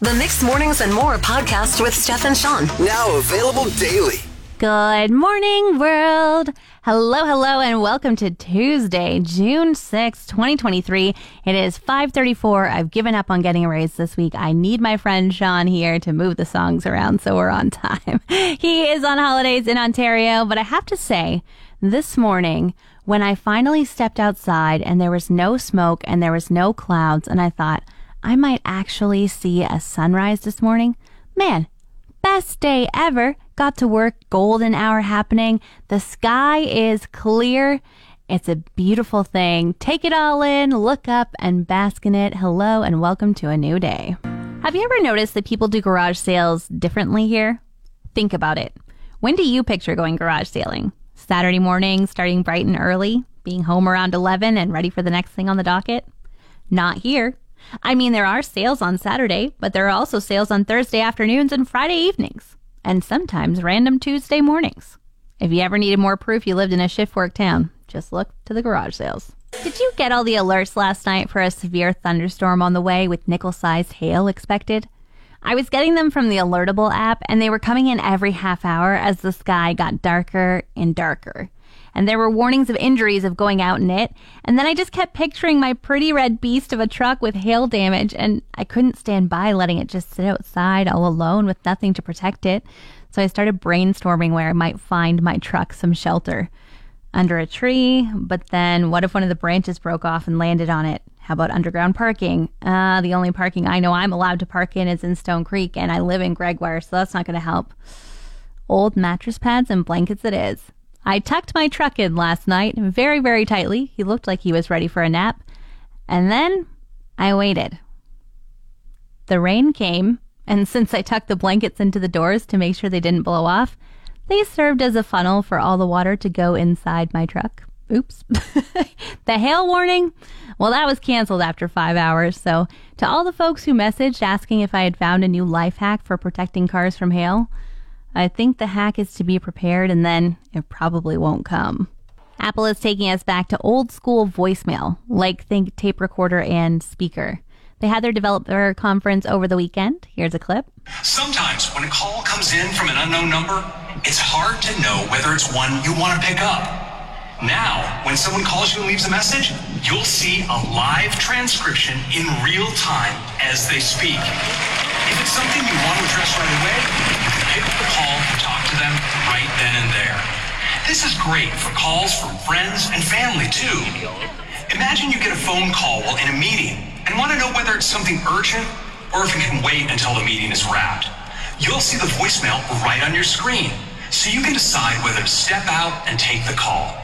The Mix Mornings and More podcast with Steph and Sean. Now available daily. Good morning, world. Hello, hello, and welcome to Tuesday, June 6, 2023. It is 534. I've given up on getting a raise this week. I need my friend Sean here to move the songs around so we're on time. he is on holidays in Ontario, but I have to say, this morning, when I finally stepped outside and there was no smoke and there was no clouds, and I thought, I might actually see a sunrise this morning. Man, best day ever. Got to work, golden hour happening. The sky is clear. It's a beautiful thing. Take it all in, look up, and bask in it. Hello, and welcome to a new day. Have you ever noticed that people do garage sales differently here? Think about it. When do you picture going garage sailing? Saturday morning, starting bright and early, being home around 11 and ready for the next thing on the docket? Not here. I mean, there are sales on Saturday, but there are also sales on Thursday afternoons and Friday evenings, and sometimes random Tuesday mornings. If you ever needed more proof you lived in a shift work town, just look to the garage sales. Did you get all the alerts last night for a severe thunderstorm on the way with nickel sized hail expected? I was getting them from the Alertable app, and they were coming in every half hour as the sky got darker and darker and there were warnings of injuries of going out in it. And then I just kept picturing my pretty red beast of a truck with hail damage, and I couldn't stand by letting it just sit outside all alone with nothing to protect it. So I started brainstorming where I might find my truck some shelter. Under a tree, but then what if one of the branches broke off and landed on it? How about underground parking? Uh, the only parking I know I'm allowed to park in is in Stone Creek, and I live in Gregoire, so that's not going to help. Old mattress pads and blankets it is. I tucked my truck in last night very, very tightly. He looked like he was ready for a nap. And then I waited. The rain came, and since I tucked the blankets into the doors to make sure they didn't blow off, they served as a funnel for all the water to go inside my truck. Oops. the hail warning? Well, that was canceled after five hours. So, to all the folks who messaged asking if I had found a new life hack for protecting cars from hail, I think the hack is to be prepared and then it probably won't come. Apple is taking us back to old school voicemail, like think tape recorder and speaker. They had their developer conference over the weekend. Here's a clip. Sometimes when a call comes in from an unknown number, it's hard to know whether it's one you want to pick up. Now, when someone calls you and leaves a message, you'll see a live transcription in real time as they speak. If it's something you want to address right away, call and talk to them right then and there. This is great for calls from friends and family too. Imagine you get a phone call while in a meeting and want to know whether it's something urgent or if it can wait until the meeting is wrapped. You'll see the voicemail right on your screen, so you can decide whether to step out and take the call.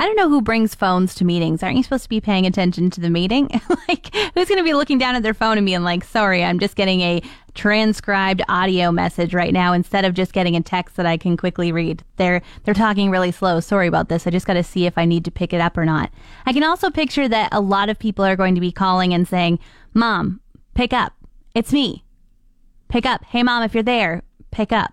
I don't know who brings phones to meetings. Aren't you supposed to be paying attention to the meeting? like, who's going to be looking down at their phone and being like, sorry, I'm just getting a transcribed audio message right now instead of just getting a text that I can quickly read. They're, they're talking really slow. Sorry about this. I just got to see if I need to pick it up or not. I can also picture that a lot of people are going to be calling and saying, Mom, pick up. It's me. Pick up. Hey, Mom, if you're there, pick up.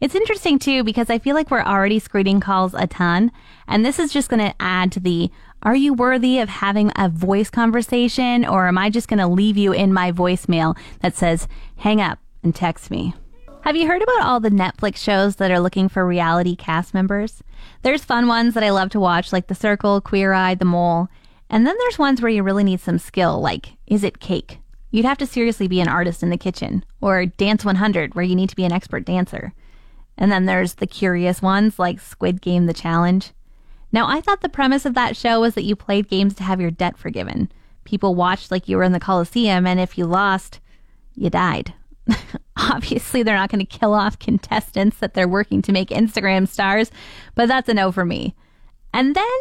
It's interesting too because I feel like we're already screening calls a ton, and this is just going to add to the are you worthy of having a voice conversation, or am I just going to leave you in my voicemail that says hang up and text me? Have you heard about all the Netflix shows that are looking for reality cast members? There's fun ones that I love to watch, like The Circle, Queer Eye, The Mole. And then there's ones where you really need some skill, like Is It Cake? You'd have to seriously be an artist in the kitchen, or Dance 100, where you need to be an expert dancer. And then there's the curious ones like Squid Game The Challenge. Now, I thought the premise of that show was that you played games to have your debt forgiven. People watched like you were in the Coliseum, and if you lost, you died. Obviously, they're not going to kill off contestants that they're working to make Instagram stars, but that's a no for me. And then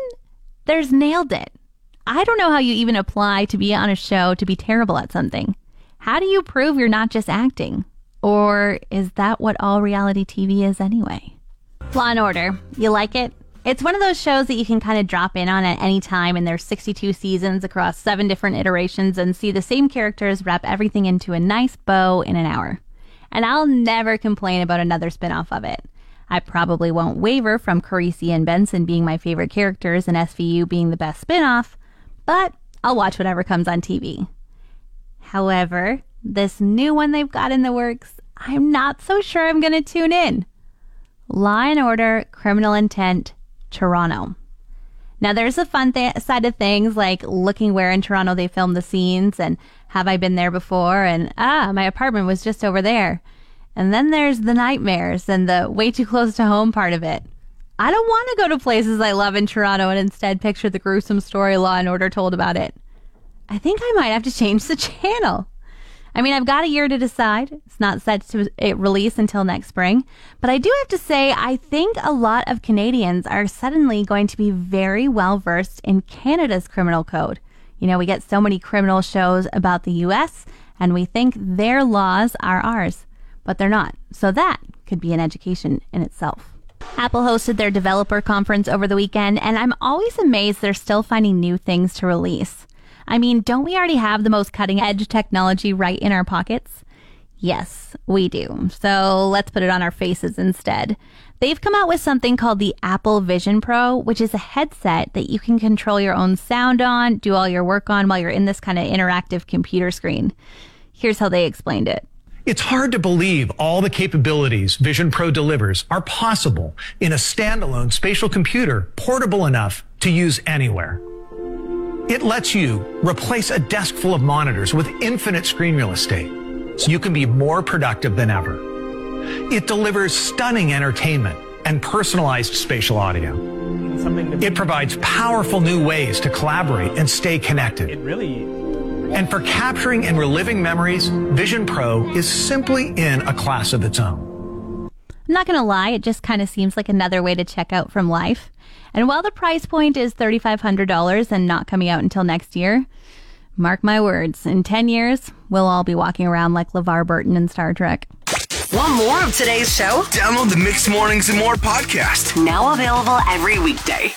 there's Nailed It. I don't know how you even apply to be on a show to be terrible at something. How do you prove you're not just acting? Or is that what all reality TV is anyway? Law and Order. You like it? It's one of those shows that you can kind of drop in on at any time, and there's 62 seasons across seven different iterations and see the same characters wrap everything into a nice bow in an hour. And I'll never complain about another spin-off of it. I probably won't waver from Carisi and Benson being my favorite characters and SVU being the best spin-off, but I'll watch whatever comes on TV. However, this new one they've got in the works, I'm not so sure I'm going to tune in. Law and Order Criminal Intent Toronto. Now, there's a fun th- side of things like looking where in Toronto they filmed the scenes and have I been there before? And ah, my apartment was just over there. And then there's the nightmares and the way too close to home part of it. I don't want to go to places I love in Toronto and instead picture the gruesome story Law and Order told about it. I think I might have to change the channel. I mean, I've got a year to decide. It's not set to release until next spring. But I do have to say, I think a lot of Canadians are suddenly going to be very well versed in Canada's criminal code. You know, we get so many criminal shows about the US, and we think their laws are ours, but they're not. So that could be an education in itself. Apple hosted their developer conference over the weekend, and I'm always amazed they're still finding new things to release. I mean, don't we already have the most cutting edge technology right in our pockets? Yes, we do. So let's put it on our faces instead. They've come out with something called the Apple Vision Pro, which is a headset that you can control your own sound on, do all your work on while you're in this kind of interactive computer screen. Here's how they explained it. It's hard to believe all the capabilities Vision Pro delivers are possible in a standalone spatial computer portable enough to use anywhere. It lets you replace a desk full of monitors with infinite screen real estate so you can be more productive than ever. It delivers stunning entertainment and personalized spatial audio. It provides powerful new ways to collaborate and stay connected. It really And for capturing and reliving memories, Vision Pro is simply in a class of its own. I'm not going to lie, it just kind of seems like another way to check out from life. And while the price point is $3,500 and not coming out until next year, mark my words, in 10 years, we'll all be walking around like LeVar Burton in Star Trek. Want more of today's show? Download the Mix Mornings and More podcast. Now available every weekday.